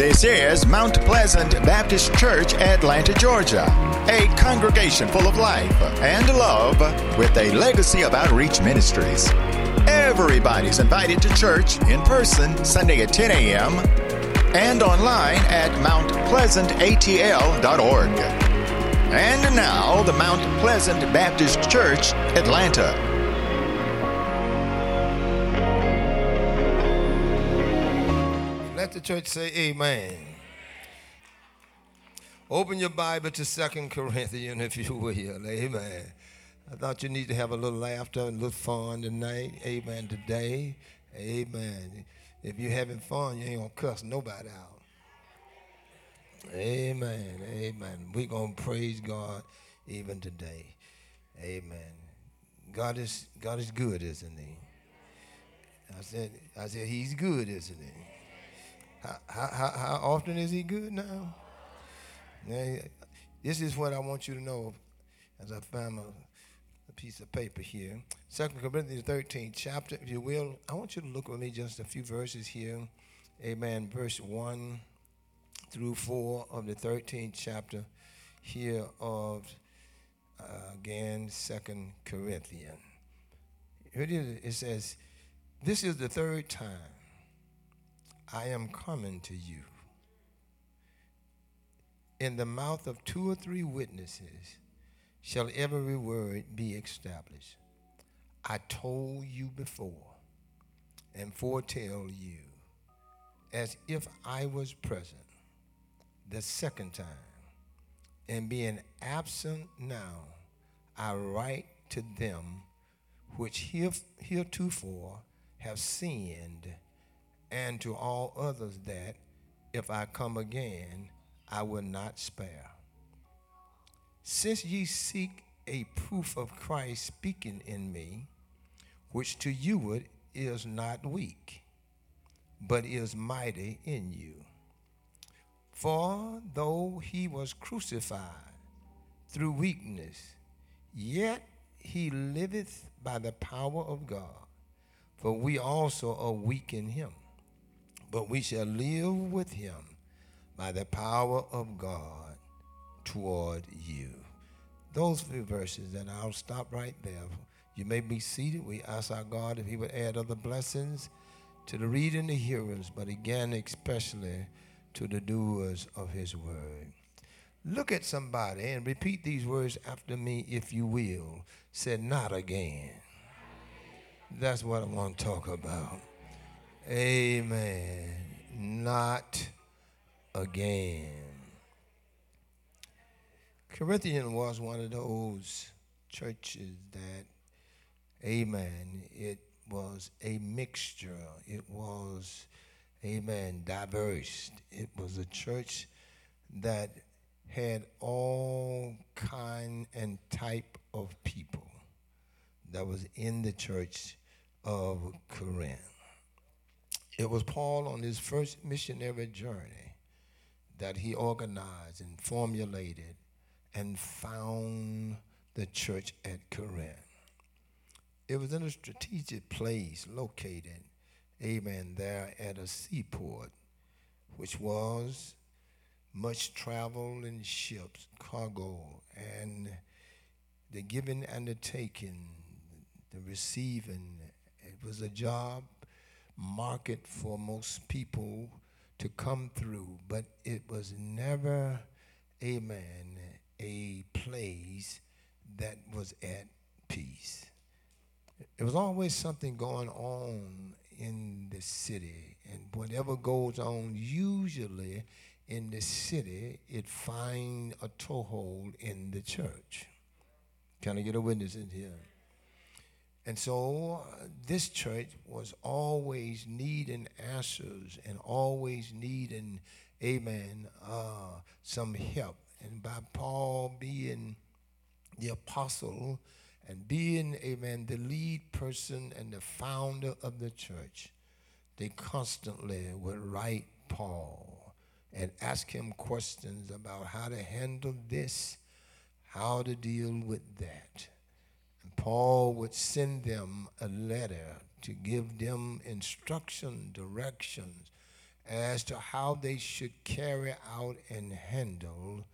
This is Mount Pleasant Baptist Church, Atlanta, Georgia, a congregation full of life and love with a legacy of outreach ministries. Everybody's invited to church in person Sunday at 10 a.m. and online at mountpleasantatl.org. And now, the Mount Pleasant Baptist Church, Atlanta. The church say amen. Open your Bible to Second Corinthians, if you will. Amen. I thought you need to have a little laughter and a little fun tonight. Amen. Today. Amen. If you're having fun, you ain't going to cuss nobody out. Amen. Amen. We're going to praise God even today. Amen. God is, God is good, isn't he? I said, I said, he's good, isn't he? How, how, how often is he good now? now? This is what I want you to know as I find a, a piece of paper here. Second Corinthians 13 chapter, if you will. I want you to look with me just a few verses here. Amen. Verse 1 through 4 of the 13th chapter here of, uh, again, Second Corinthians. Here. It says, This is the third time I am coming to you. In the mouth of two or three witnesses shall every word be established. I told you before and foretell you as if I was present the second time, and being absent now, I write to them which heretofore have sinned and to all others that if I come again, I will not spare. Since ye seek a proof of Christ speaking in me, which to you is not weak, but is mighty in you. For though he was crucified through weakness, yet he liveth by the power of God. For we also are weak in him but we shall live with him by the power of God toward you. Those few verses, and I'll stop right there. You may be seated. We ask our God if He would add other blessings to the reading, the hearers, but again, especially to the doers of His word. Look at somebody and repeat these words after me, if you will. Said, not again. That's what I want to talk about. Amen. Not again. Corinthian was one of those churches that, amen, it was a mixture. It was, amen, diverse. It was a church that had all kind and type of people that was in the church of Corinth. It was Paul on his first missionary journey that he organized and formulated and found the church at Corinth. It was in a strategic place located, amen, there at a seaport, which was much travel in ships, cargo, and the giving and the taking, the receiving. It was a job market for most people to come through, but it was never, amen, a place that was at peace. There was always something going on in the city, and whatever goes on, usually in the city, it finds a toehold in the church. Can I get a witness in here? And so uh, this church was always needing answers and always needing, amen, uh, some help. And by Paul being the apostle and being, amen, the lead person and the founder of the church, they constantly would write Paul and ask him questions about how to handle this, how to deal with that. Paul would send them a letter to give them instruction, directions, as to how they should carry out and handle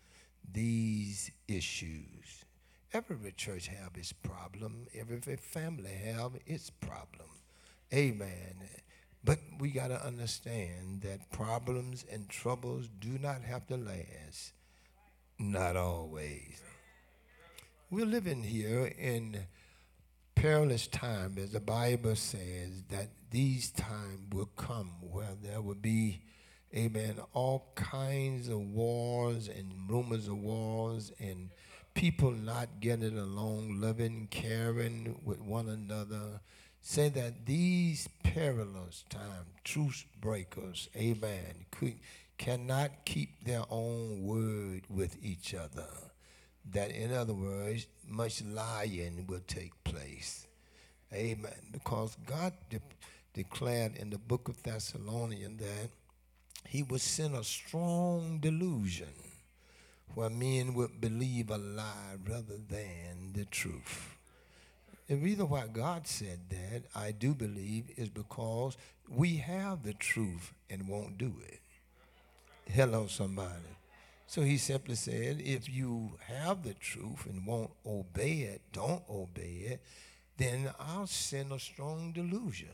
these issues. Every church have its problem. Every family have its problem. Amen. But we got to understand that problems and troubles do not have to last. Not always. We're living here in perilous time, as the Bible says, that these times will come where there will be, amen, all kinds of wars and rumors of wars and people not getting along, loving, caring with one another. Say that these perilous times, truce breakers, amen, could, cannot keep their own word with each other. That, in other words, much lying will take place. Amen. Because God de- declared in the book of Thessalonians that he would send a strong delusion where men would believe a lie rather than the truth. The reason why God said that, I do believe, is because we have the truth and won't do it. Hello, somebody. So he simply said, if you have the truth and won't obey it, don't obey it, then I'll send a strong delusion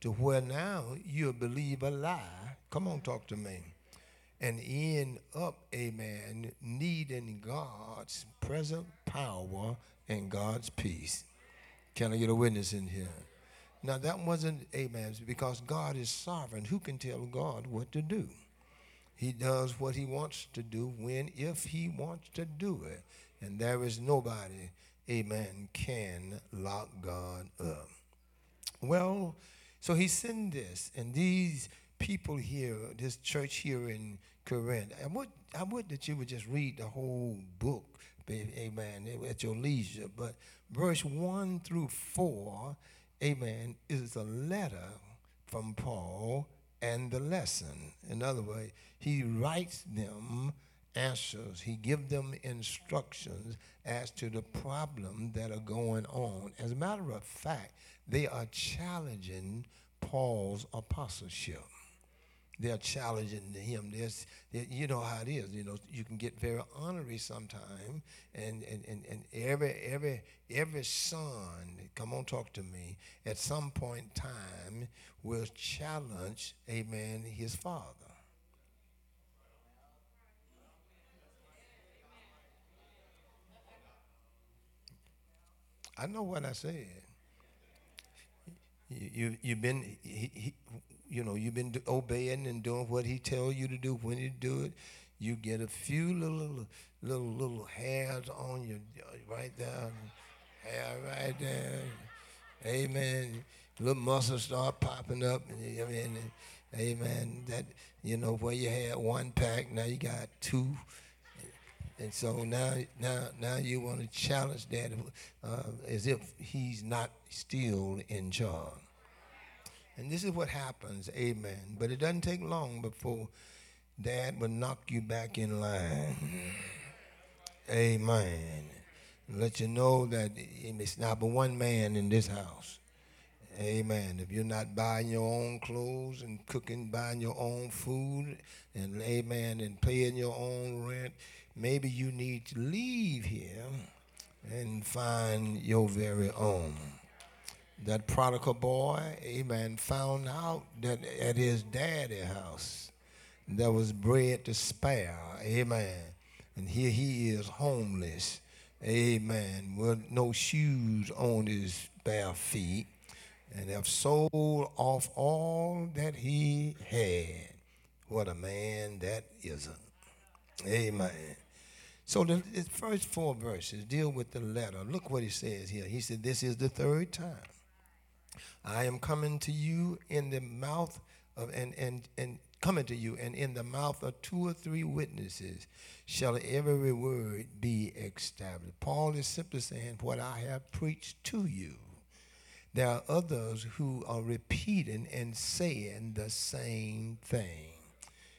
to where now you'll believe a lie. Come on, talk to me and end up, amen, needing God's present power and God's peace. Can I get a witness in here? Now, that wasn't, amen, because God is sovereign. Who can tell God what to do? He does what he wants to do when, if he wants to do it. And there is nobody, amen, can lock God up. Well, so he sent this, and these people here, this church here in Corinth. I would, I would that you would just read the whole book, amen, at your leisure. But verse 1 through 4, amen, is a letter from Paul and the lesson. In other words, he writes them answers. He gives them instructions as to the problem that are going on. As a matter of fact, they are challenging Paul's apostleship they're challenging him. There's, you know how it is. You know, you can get very honorary sometime, and, and, and, and every every every son, come on, talk to me. At some point in time, will challenge, amen, his father. I know what I said. You, you, you've been, he, he, you know, you've been obeying and doing what he tells you to do when you do it. You get a few little, little, little hairs on your uh, right there, hair right there. Amen. Little muscles start popping up. I mean, amen. That you know where you had one pack, now you got two. And so now, now, now you want to challenge that uh, as if he's not still in charge. And this is what happens, amen. But it doesn't take long before dad will knock you back in line. Amen. Let you know that it's not but one man in this house. Amen. If you're not buying your own clothes and cooking, buying your own food, and amen, and paying your own rent, maybe you need to leave here and find your very own that prodigal boy, amen, found out that at his daddy's house there was bread to spare, amen. And here he is homeless, amen, with no shoes on his bare feet, and have sold off all that he had. What a man that isn't. Amen. So the, the first four verses deal with the letter. Look what he says here. He said, This is the third time I am coming to you in the mouth of, and, and, and coming to you, and in the mouth of two or three witnesses shall every word be established. Paul is simply saying, What I have preached to you. There are others who are repeating and saying the same thing.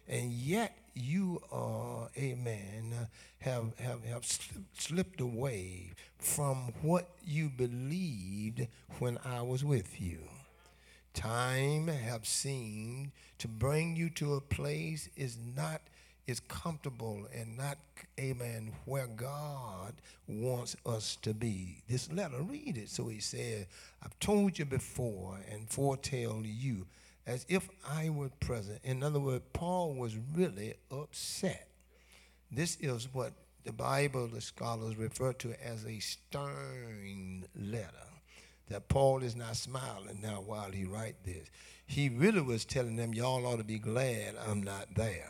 And yet you are, amen, have, have, have slipped away from what you believed when I was with you. Time have seemed to bring you to a place is not is comfortable and not amen where god wants us to be. This letter read it. So he said i've told you before and foretell you as if i were present. In other words paul was really upset. This is what the bible the scholars refer to as a stern letter that Paul is not smiling now while he write this. He really was telling them, y'all ought to be glad I'm not there.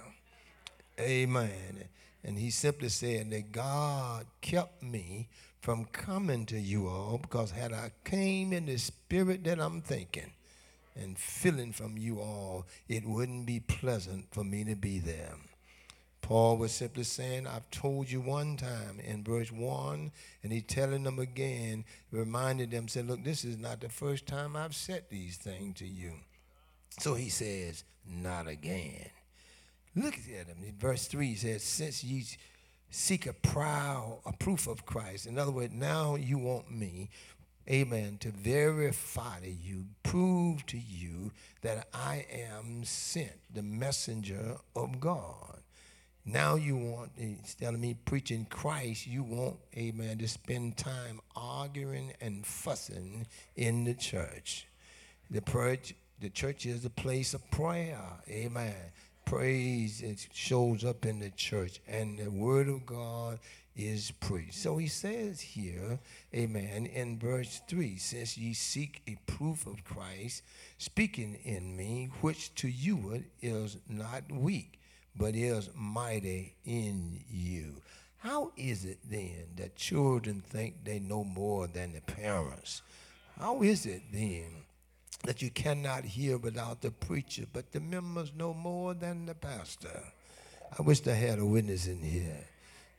Amen. And he simply said that God kept me from coming to you all because had I came in the spirit that I'm thinking and feeling from you all, it wouldn't be pleasant for me to be there. Paul was simply saying, I've told you one time in verse 1, and he's telling them again, reminding them, said, Look, this is not the first time I've said these things to you. So he says, Not again. Look at him. In verse 3 he says, Since ye seek a proud, a proof of Christ. In other words, now you want me, amen, to verify to you, prove to you that I am sent, the messenger of God. Now you want, instead of me preaching Christ, you want, amen, to spend time arguing and fussing in the church. The church, the church is a place of prayer, amen. Praise it shows up in the church, and the word of God is preached. So he says here, amen, in verse 3, says, Ye seek a proof of Christ speaking in me, which to you is not weak but is mighty in you. How is it then that children think they know more than the parents? How is it then that you cannot hear without the preacher, but the members know more than the pastor? I wish I had a witness in here.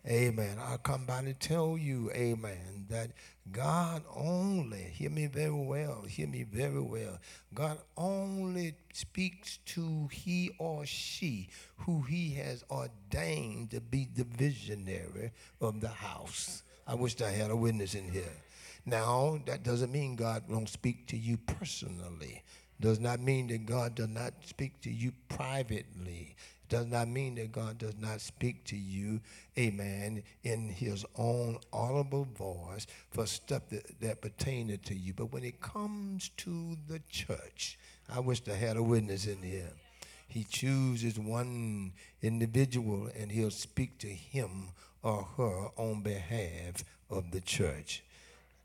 Amen. I'll come by to tell you, amen, that God only, hear me very well, hear me very well. God only speaks to he or she who he has ordained to be the visionary of the house. I wish I had a witness in here. Now, that doesn't mean God won't speak to you personally. Does not mean that God does not speak to you privately does not mean that God does not speak to you, amen, in his own audible voice for stuff that, that pertain to you. But when it comes to the church, I wish I had a witness in here. He chooses one individual and he'll speak to him or her on behalf of the church.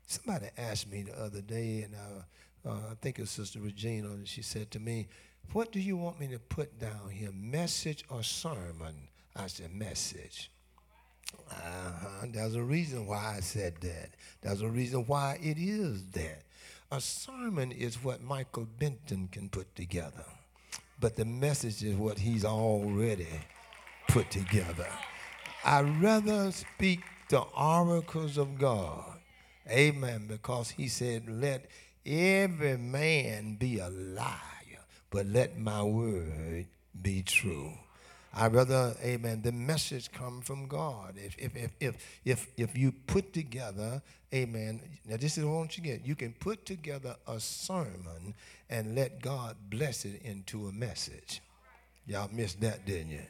Somebody asked me the other day, and I, uh, I think Sister Regina, and she said to me, what do you want me to put down here, message or sermon? I said, message. Uh-huh. There's a reason why I said that. There's a reason why it is that. A sermon is what Michael Benton can put together, but the message is what he's already put together. I'd rather speak the oracles of God. Amen. Because he said, let every man be a liar but let my word be true. I rather, amen, the message come from God. If, if, if, if, if, if you put together, amen, now this is what you get. You can put together a sermon and let God bless it into a message. Y'all missed that, didn't you?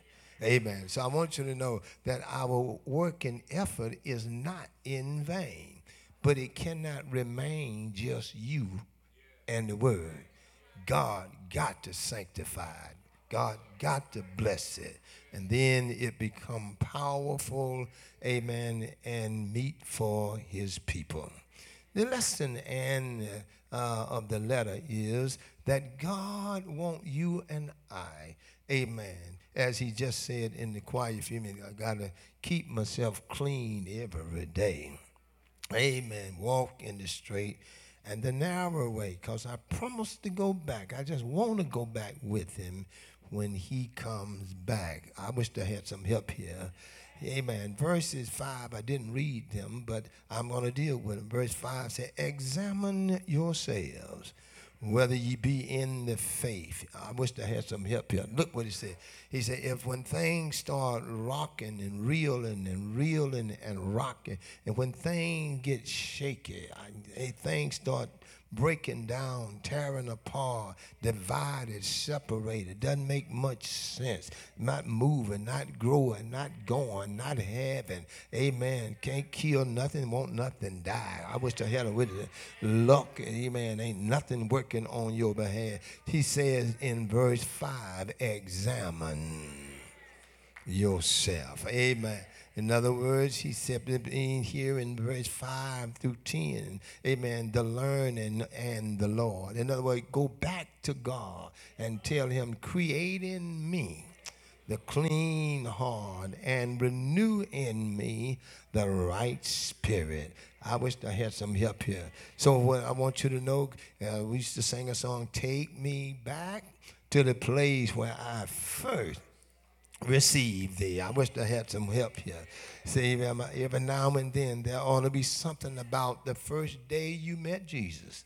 Amen. So I want you to know that our work and effort is not in vain, but it cannot remain just you and the word. God got to sanctify it. God got to bless it. And then it become powerful, amen, and meet for his people. The lesson and uh, of the letter is that God want you and I, amen, as he just said in the choir quiet few minutes, I got to keep myself clean every day. Amen. Walk in the straight and the narrow way because I promised to go back. I just want to go back with him when he comes back. I wish I had some help here. Amen. Verses 5, I didn't read them, but I'm going to deal with them. Verse 5 says, Examine yourselves whether ye be in the faith. I wish I had some help here. Look what he said. He said, if when things start rocking and reeling and reeling and rocking, and when things get shaky, I, things start breaking down, tearing apart, divided, separated. Doesn't make much sense. Not moving, not growing, not going, not having. Amen. Can't kill nothing, won't nothing die. I wish had a with luck. Amen. Ain't nothing working on your behalf. He says in verse 5, examine yourself. Amen. In other words, he simply being here in verse 5 through 10, amen, the learning and the Lord. In other words, go back to God and tell him, create in me the clean heart and renew in me the right spirit. I wish I had some help here. So what I want you to know, uh, we used to sing a song, Take Me Back to the place where I first receive thee. I wish I had some help here. See, every now and then there ought to be something about the first day you met Jesus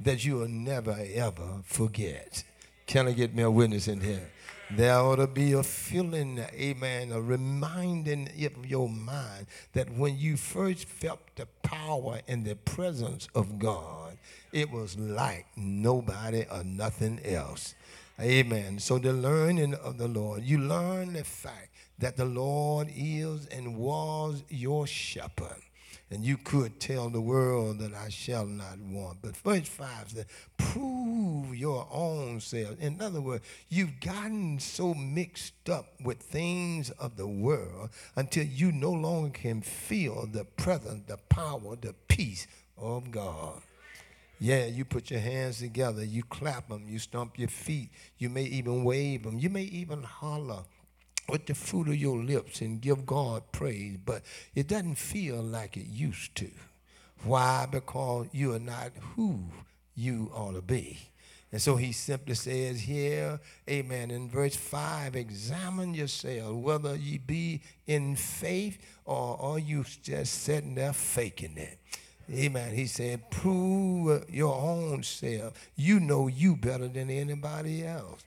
that you will never ever forget. Can I get me a witness in here? There ought to be a feeling, amen, a reminding of your mind that when you first felt the power and the presence of God, it was like nobody or nothing else. Amen. So the learning of the Lord, you learn the fact that the Lord is and was your shepherd. And you could tell the world that I shall not want. But verse 5 says, prove your own self. In other words, you've gotten so mixed up with things of the world until you no longer can feel the presence, the power, the peace of God. Yeah, you put your hands together, you clap them, you stomp your feet, you may even wave them, you may even holler with the fruit of your lips and give God praise, but it doesn't feel like it used to. Why? Because you are not who you ought to be. And so he simply says here, amen, in verse 5, examine yourself whether you be in faith or are you just sitting there faking it. Amen. He said, prove your own self. You know you better than anybody else.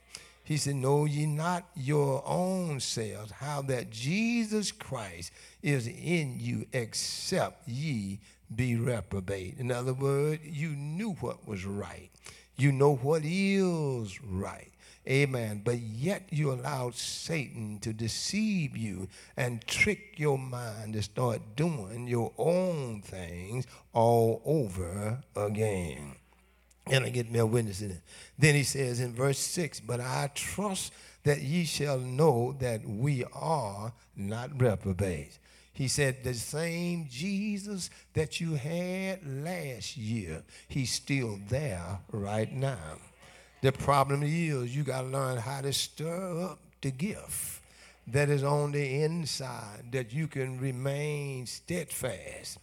He said, Know ye not your own selves, how that Jesus Christ is in you, except ye be reprobate. In other words, you knew what was right. You know what is right. Amen. But yet you allowed Satan to deceive you and trick your mind to start doing your own things all over again. And I get me a witness in it. Then he says in verse 6, But I trust that ye shall know that we are not reprobates. He said, The same Jesus that you had last year, he's still there right now. The problem is you got to learn how to stir up the gift that is on the inside that you can remain steadfast,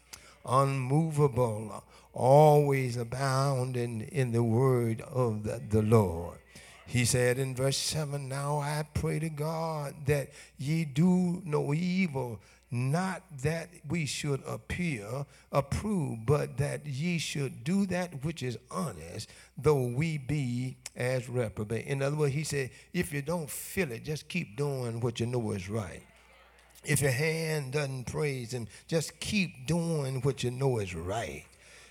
unmovable, always abounding in the word of the, the Lord. He said in verse 7 Now I pray to God that ye do no evil not that we should appear approved, but that ye should do that which is honest, though we be as reprobate. In other words, he said, if you don't feel it, just keep doing what you know is right. If your hand doesn't praise and just keep doing what you know is right.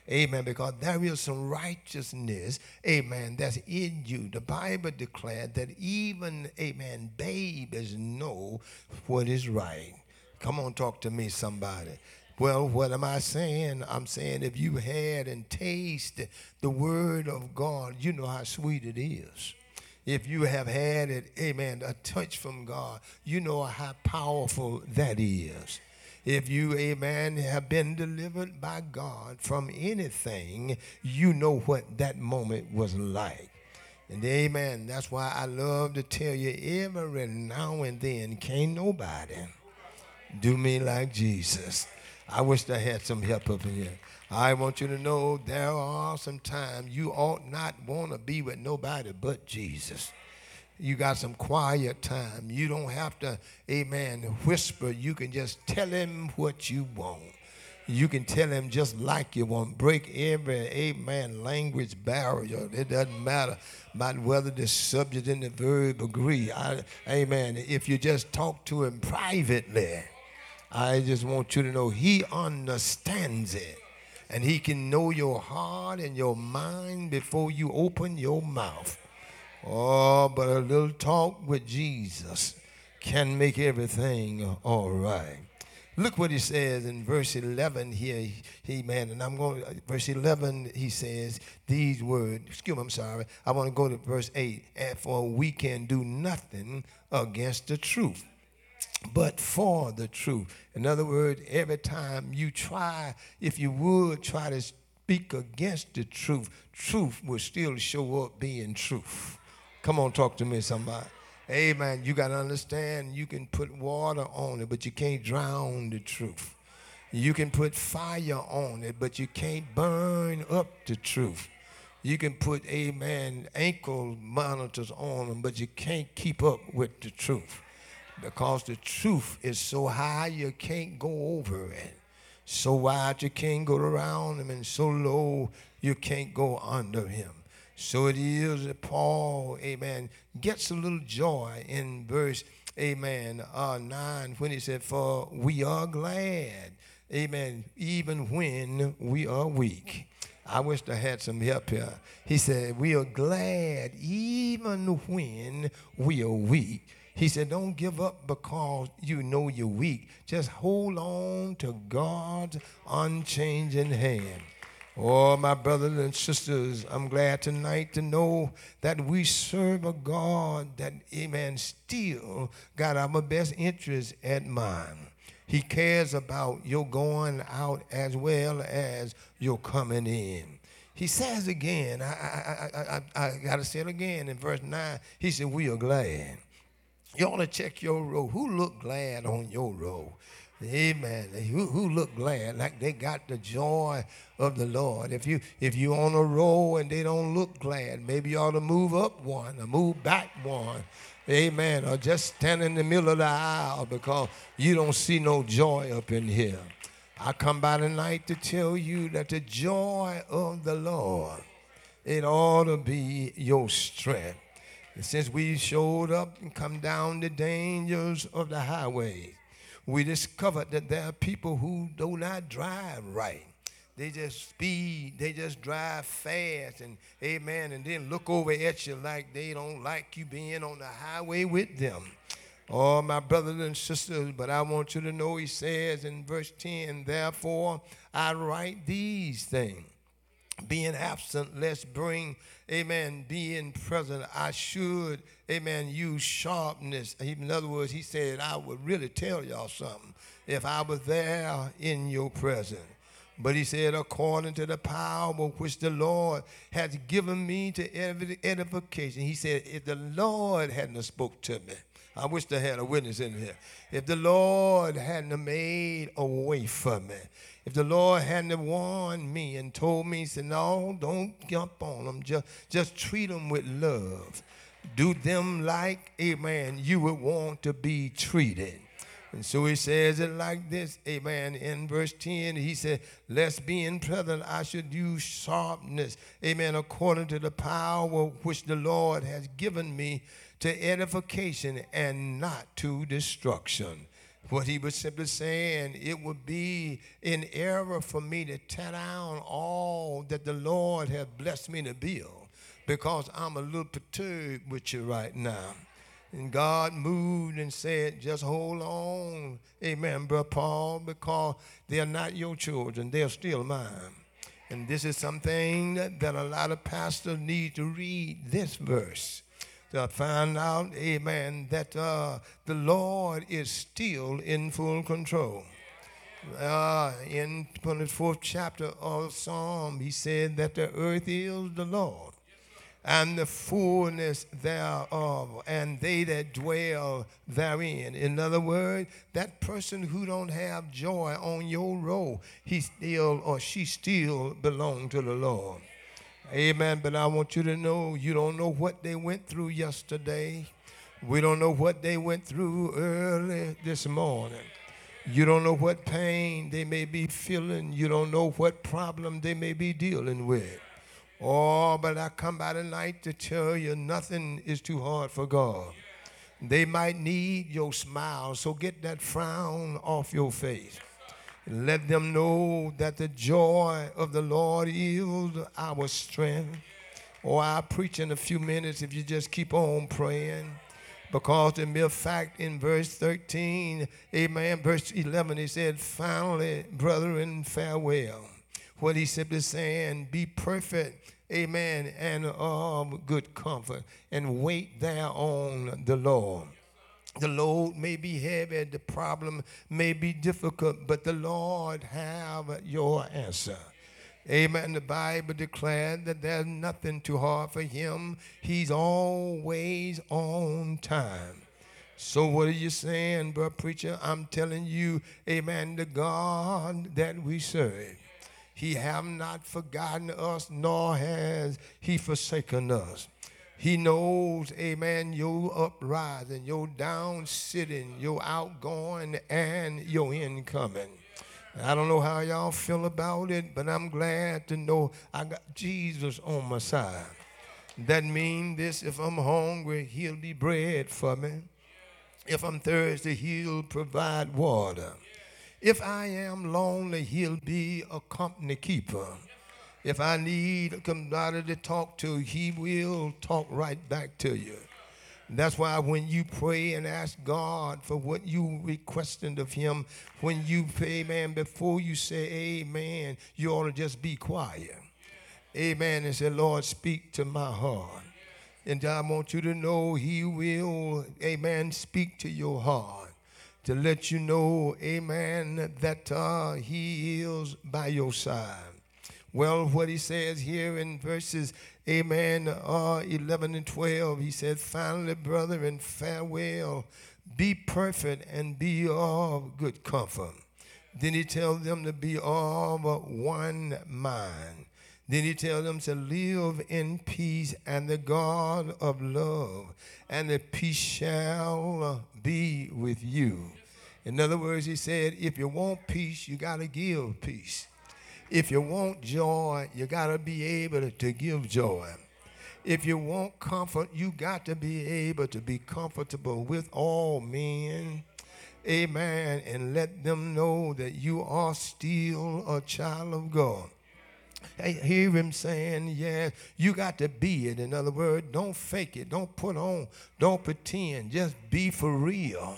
Amen. Because there is some righteousness, amen, that's in you. The Bible declared that even, amen, babies know what is right. Come on, talk to me, somebody. Well, what am I saying? I'm saying if you had and tasted the word of God, you know how sweet it is. If you have had it, amen, a touch from God, you know how powerful that is. If you, amen, have been delivered by God from anything, you know what that moment was like. And amen, that's why I love to tell you every now and then, can't nobody do me like Jesus. I wish I had some help up in here. I want you to know there are some times you ought not want to be with nobody but Jesus. You got some quiet time. You don't have to, amen, whisper. You can just tell him what you want. You can tell him just like you want. Break every, amen, language barrier. It doesn't matter about whether the subject and the verb agree. I, amen. If you just talk to him privately, I just want you to know he understands it. And he can know your heart and your mind before you open your mouth. Oh, but a little talk with Jesus can make everything all right. Look what he says in verse 11 here. He, man, and I'm going, to, verse 11, he says these words. Excuse me, I'm sorry. I want to go to verse 8. And for we can do nothing against the truth, but for the truth. In other words, every time you try, if you would try to speak against the truth, truth will still show up being truth. Come on, talk to me, somebody. Amen. You got to understand you can put water on it, but you can't drown the truth. You can put fire on it, but you can't burn up the truth. You can put, amen, ankle monitors on them, but you can't keep up with the truth. Because the truth is so high you can't go over it. So wide you can't go around him, and so low you can't go under him. So it is that Paul, amen, gets a little joy in verse, amen, uh, 9 when he said, For we are glad, amen, even when we are weak. I wish I had some help here. He said, We are glad even when we are weak. He said, Don't give up because you know you're weak. Just hold on to God's unchanging hand. Oh, my brothers and sisters, I'm glad tonight to know that we serve a God that, amen, still got our best interest at mind. He cares about your going out as well as your coming in. He says again, I, I, I, I, I got to say it again in verse 9. He said, We are glad. You ought to check your row. Who look glad on your row? Amen. Who, who look glad, like they got the joy of the Lord. If you if you on a roll and they don't look glad, maybe you ought to move up one or move back one. Amen. Or just stand in the middle of the aisle because you don't see no joy up in here. I come by tonight to tell you that the joy of the Lord, it ought to be your strength. And since we showed up and come down the dangers of the highway, we discovered that there are people who do not drive right. They just speed, they just drive fast, and amen, and then look over at you like they don't like you being on the highway with them. Oh, my brothers and sisters, but I want you to know he says in verse 10, therefore I write these things. Being absent, let's bring amen, being present, I should, amen, use sharpness. In other words, he said, I would really tell y'all something if I was there in your presence. But he said, according to the power which the Lord has given me to edification. He said, if the Lord hadn't spoke to me, I wish they had a witness in here. If the Lord hadn't made a way for me, if the Lord hadn't warned me and told me, he said, no, don't jump on them. Just, just treat them with love. Do them like, amen, you would want to be treated. And so he says it like this, amen. In verse 10, he said, Lest being present, I should use sharpness, amen, according to the power which the Lord has given me to edification and not to destruction. What he was simply saying, it would be an error for me to tear down all that the Lord has blessed me to build because I'm a little perturbed with you right now. And God moved and said, just hold on, amen, brother Paul, because they're not your children, they're still mine. And this is something that a lot of pastors need to read this verse to find out, amen, that uh, the Lord is still in full control. Uh, in the 24th chapter of Psalm, he said that the earth is the Lord and the fullness thereof, and they that dwell therein. In other words, that person who don't have joy on your row, he still or she still belong to the Lord. Amen. But I want you to know you don't know what they went through yesterday. We don't know what they went through early this morning. You don't know what pain they may be feeling. You don't know what problem they may be dealing with. Oh, but I come by tonight to tell you nothing is too hard for God. They might need your smile, so get that frown off your face. Let them know that the joy of the Lord is our strength. Or oh, I'll preach in a few minutes if you just keep on praying. Because the mere fact in verse 13, amen, verse 11, he said, Finally, brethren, farewell. What he's simply saying, be perfect, amen, and of good comfort, and wait there on the Lord. The load may be heavy, the problem may be difficult, but the Lord have your answer. Amen. The Bible declared that there's nothing too hard for him. He's always on time. So what are you saying, bro preacher? I'm telling you, amen, the God that we serve. He have not forgotten us, nor has he forsaken us. He knows, amen, your uprising, your down sitting, your outgoing, and your incoming. I don't know how y'all feel about it, but I'm glad to know I got Jesus on my side. That means this if I'm hungry, he'll be bread for me. If I'm thirsty, he'll provide water. If I am lonely, he'll be a company keeper. If I need a somebody to talk to, he will talk right back to you. That's why when you pray and ask God for what you requested of him, when you pray, amen, before you say amen, you ought to just be quiet. Amen. And say, Lord, speak to my heart. And I want you to know he will, amen, speak to your heart to let you know, amen, that uh, he is by your side. Well, what he says here in verses, amen, uh, 11 and 12, he said, Finally, brother, and farewell. Be perfect and be of good comfort. Then he tells them to be of one mind. Then he tells them to live in peace, and the God of love and the peace shall be with you. In other words, he said, if you want peace, you got to give peace. If you want joy, you got to be able to give joy. If you want comfort, you got to be able to be comfortable with all men. Amen. And let them know that you are still a child of God. I hear him saying, yeah, you got to be it. In other words, don't fake it. Don't put on. Don't pretend. Just be for real.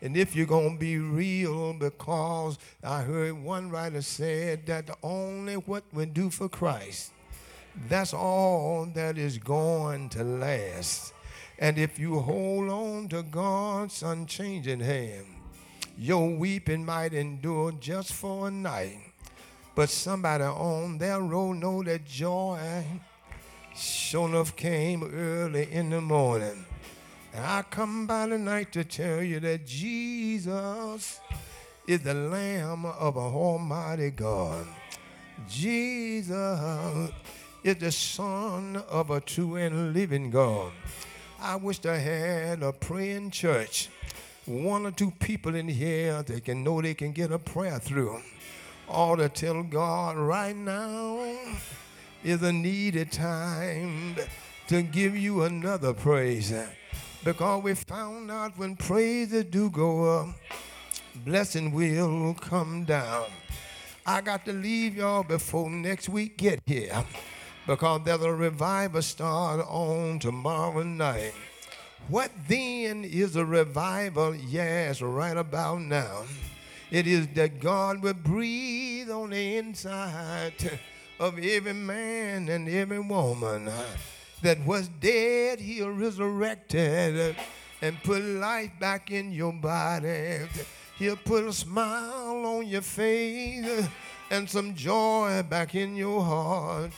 And if you're going to be real, because I heard one writer said that only what we do for Christ, that's all that is going to last. And if you hold on to God's unchanging hand, your weeping might endure just for a night. But somebody on their road know that joy sure enough came early in the morning. I come by tonight to tell you that Jesus is the Lamb of a Almighty God. Jesus is the Son of a true and living God. I wish I had a praying church. One or two people in here that can know they can get a prayer through. Or to tell God right now is a needed time to give you another praise. Because we found out when praises do go up, blessing will come down. I got to leave y'all before next week get here because there's a revival start on tomorrow night. What then is a revival? Yes, right about now. It is that God will breathe on the inside of every man and every woman that was dead, he'll resurrected and put life back in your body. He'll put a smile on your face and some joy back in your heart.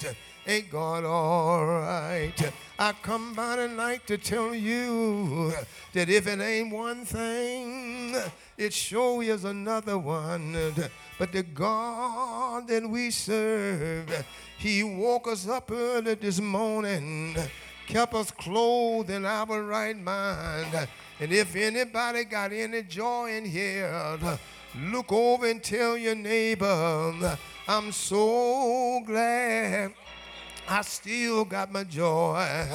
Ain't God all right? I come by tonight to tell you that if it ain't one thing, it sure is another one. But the God that we serve, He woke us up early this morning, kept us clothed in our right mind. And if anybody got any joy in here, look over and tell your neighbor, I'm so glad I still got my joy.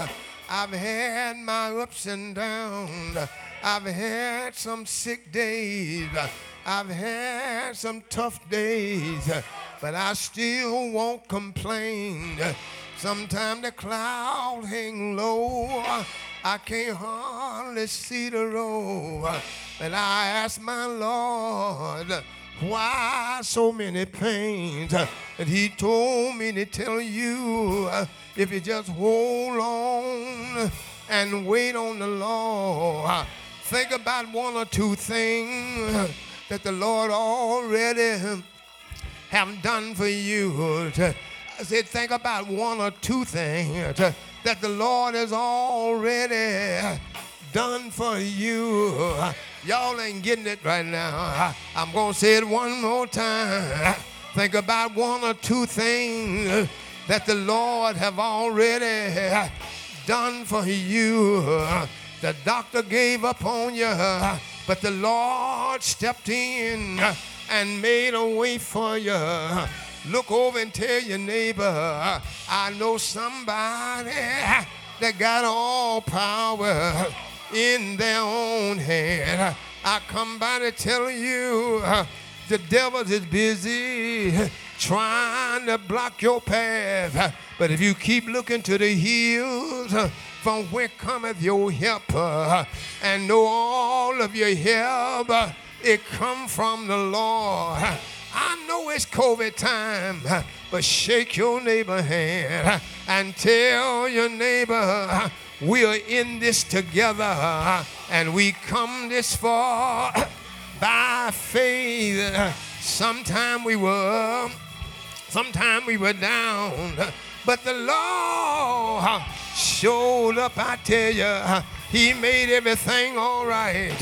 I've had my ups and downs. I've had some sick days. I've had some tough days, but I still won't complain. Sometimes the clouds hang low. I can't hardly see the road. But I ask my Lord, why so many pains? And he told me to tell you, if you just hold on and wait on the Lord, think about one or two things that the Lord already have done for you. I said, think about one or two things that the Lord has already done for you. Y'all ain't getting it right now. I'm going to say it one more time. Think about one or two things that the Lord have already done for you. The doctor gave up on you but the Lord stepped in and made a way for you. Look over and tell your neighbor, I know somebody that got all power in their own hand. I come by to tell you the devil is busy trying to block your path. But if you keep looking to the hills, from where cometh your help, uh, and know all of your help, it come from the Lord. I know it's COVID time, but shake your neighbor hand and tell your neighbor we are in this together and we come this far by faith. Sometime we were, sometime we were down, but the Lord showed up, I tell you. He made everything all right.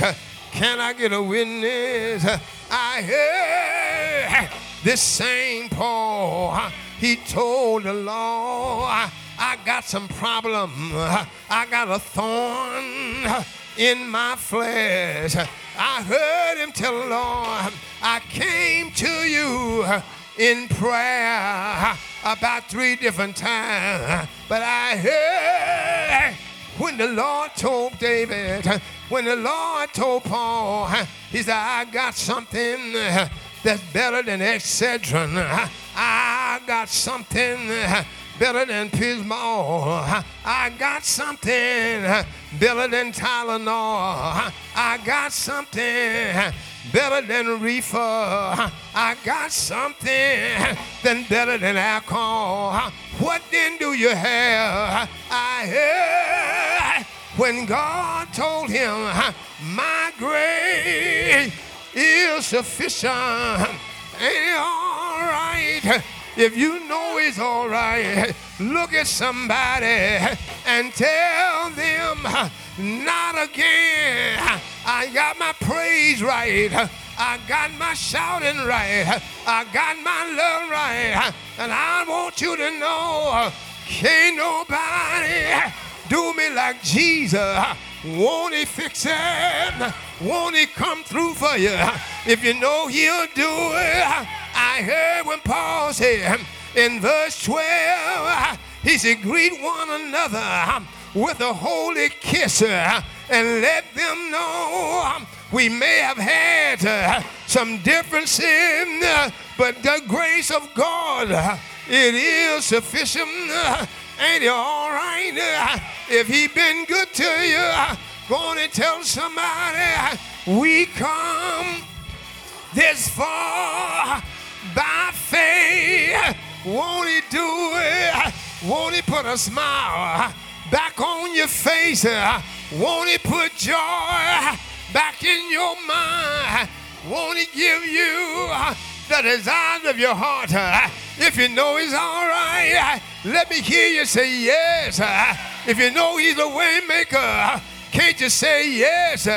Can I get a witness? I heard this same Paul. He told the Lord, I got some problem. I got a thorn in my flesh. I heard him tell the Lord, I came to you in prayer about three different times. But I heard when the Lord told David, when the Lord told Paul, he said, I got something that's better than Excedrin. I got something better than Bismol. I got something better than Tylenol. I got something better than reefer. I got something than better than alcohol. What then do you have? I heard when God told him, My grace is sufficient. Ain't all right. If you know it's all right, look at somebody and tell them, not again. I got my praise right. I got my shouting right. I got my love right. And I want you to know, can't nobody do me like Jesus. Won't he fix it? Won't he come through for you? If you know he'll do it. I heard when Paul said in verse 12, he said, greet one another with a holy kiss and let them know we may have had uh, some differences, uh, but the grace of God, uh, it is sufficient. Ain't it all right? If he been good to you, go on and tell somebody we come this far by faith. Won't he do it? Won't he put a smile back on your face? Won't he put joy back in your mind? Won't he give you the desires of your heart? If you know he's all right, let me hear you say yes. If you know he's a way maker, can't you say yes?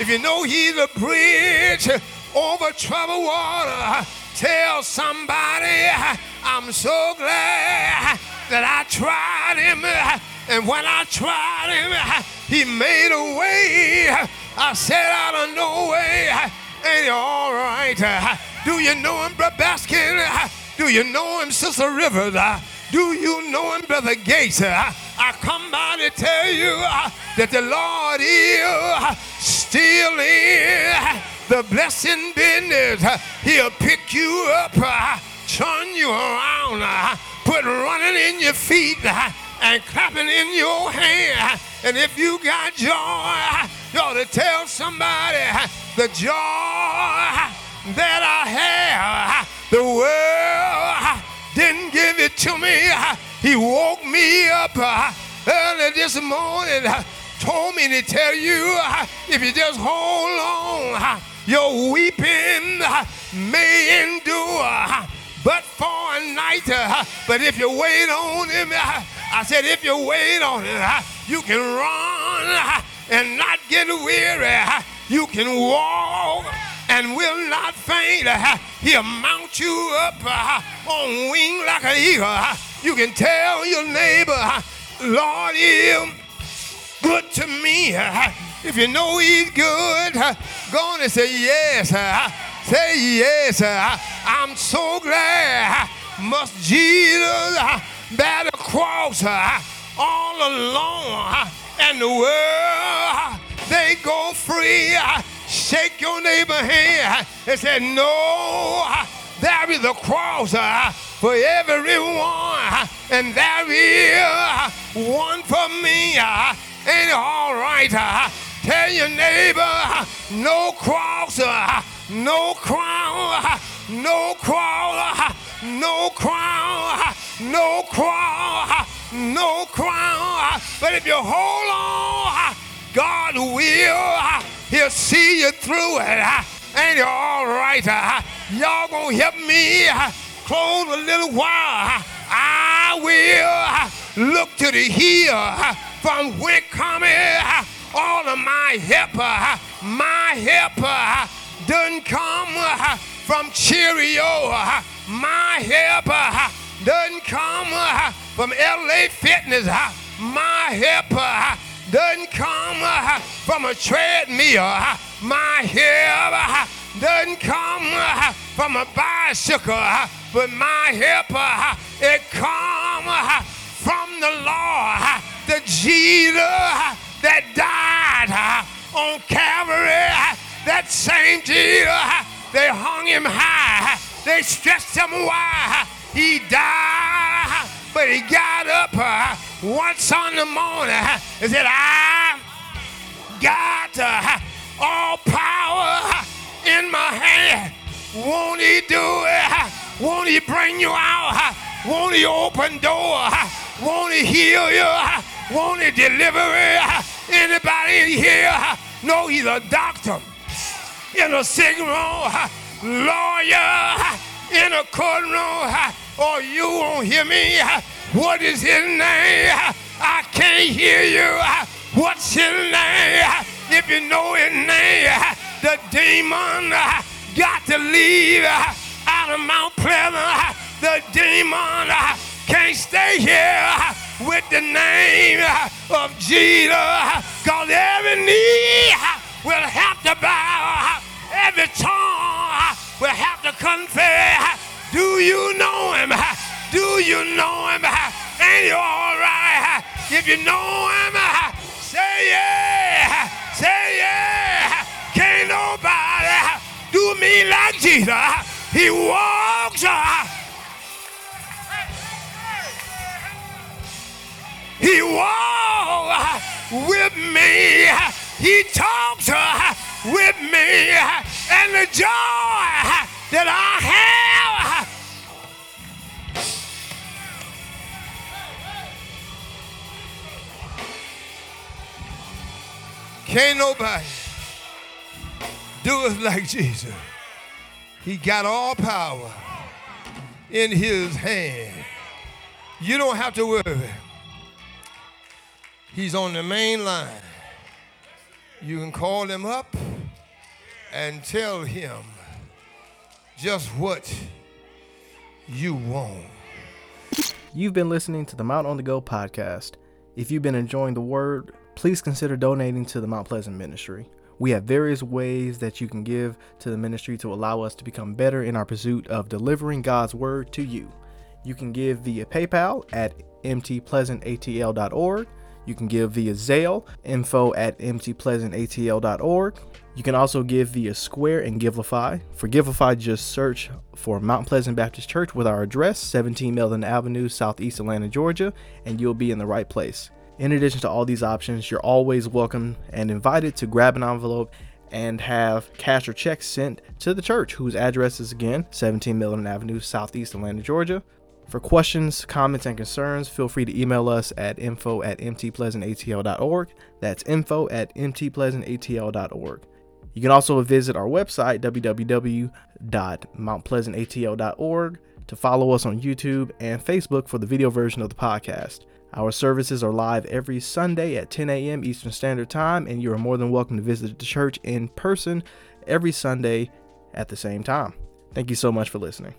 If you know he's a bridge over troubled water, tell somebody, I'm so glad that I tried him. And when I tried him, he made a way. I said out of no way. Ain't he all right? Do you know him, Brother Baskin? Do you know him, Sister Rivers? Do you know him, Brother Gates? I come by to tell you that the Lord is still in the blessing business, he'll pick you up, turn you around, put running in your feet and clapping in your hand. And if you got joy, you ought to tell somebody the joy that I have. The world didn't give it to me. He woke me up early this morning, told me to tell you if you just hold on, your weeping may endure but for a night. But if you wait on him, I said, if you wait on him, you can run and not get weary. You can walk and will not faint. He'll mount you up on wing like an eagle. You can tell your neighbor, Lord is good to me. If you know he's good, go on and say yes. Say yes. I'm so glad. Must Jesus bear the cross all alone and the world they go free. Shake your neighbor hand and say, No, there is a cross for everyone, and there is one for me. Ain't all right? Tell your neighbor, no cross, no crown, no crown, no crown, no crown, no crown. But if you hold on, God will. He'll see you through it. Ain't it all right? Y'all gonna help me close a little while. I will look to the hill from where coming all of my help. My help doesn't come from Cheerio. Uh, my help uh, doesn't come uh, from LA Fitness. My help doesn't come from a treadmill. My help doesn't come from a bicycle, but my help it comes from the Lord, the Jesus that died on Calvary. That same Jesus, they hung him high, they stretched him wide. He died, but he got up uh, once on the morning and said, I got uh, all power in my hand. Won't he do it? Won't he bring you out? Won't he open door? Won't he heal you? Won't he deliver you? Anybody in here know he's a doctor in a signal lawyer in a courtroom, or oh, you won't hear me what is his name? I can't hear you. What's his name? If you know his name, the demon got to leave out of Mount Pleasant. The demon can't stay here with the name of Jesus. Cause every knee will have to bow, every tongue will have to confess. Do you know him? Do you know him? Ain't you all right? If you know him, say yeah. Say yeah. Can't nobody do me like Jesus. He walks. He walks with me. He talks with me. And the joy that I have Can't nobody do it like Jesus. He got all power in his hand. You don't have to worry. He's on the main line. You can call him up and tell him just what you want. You've been listening to the Mount on the Go podcast. If you've been enjoying the word, please consider donating to the Mount Pleasant Ministry. We have various ways that you can give to the ministry to allow us to become better in our pursuit of delivering God's word to you. You can give via PayPal at mtpleasantatl.org. You can give via Zelle, info at mtpleasantatl.org. You can also give via Square and Givelify. For Givelify, just search for Mount Pleasant Baptist Church with our address, 17 Melvin Avenue, Southeast Atlanta, Georgia, and you'll be in the right place. In addition to all these options, you're always welcome and invited to grab an envelope and have cash or checks sent to the church, whose address is again 17 Millen Avenue, Southeast Atlanta, Georgia. For questions, comments, and concerns, feel free to email us at info at mtpleasantatl.org. That's info at mtpleasantatl.org. You can also visit our website, www.mountpleasantatl.org, to follow us on YouTube and Facebook for the video version of the podcast. Our services are live every Sunday at 10 a.m. Eastern Standard Time, and you are more than welcome to visit the church in person every Sunday at the same time. Thank you so much for listening.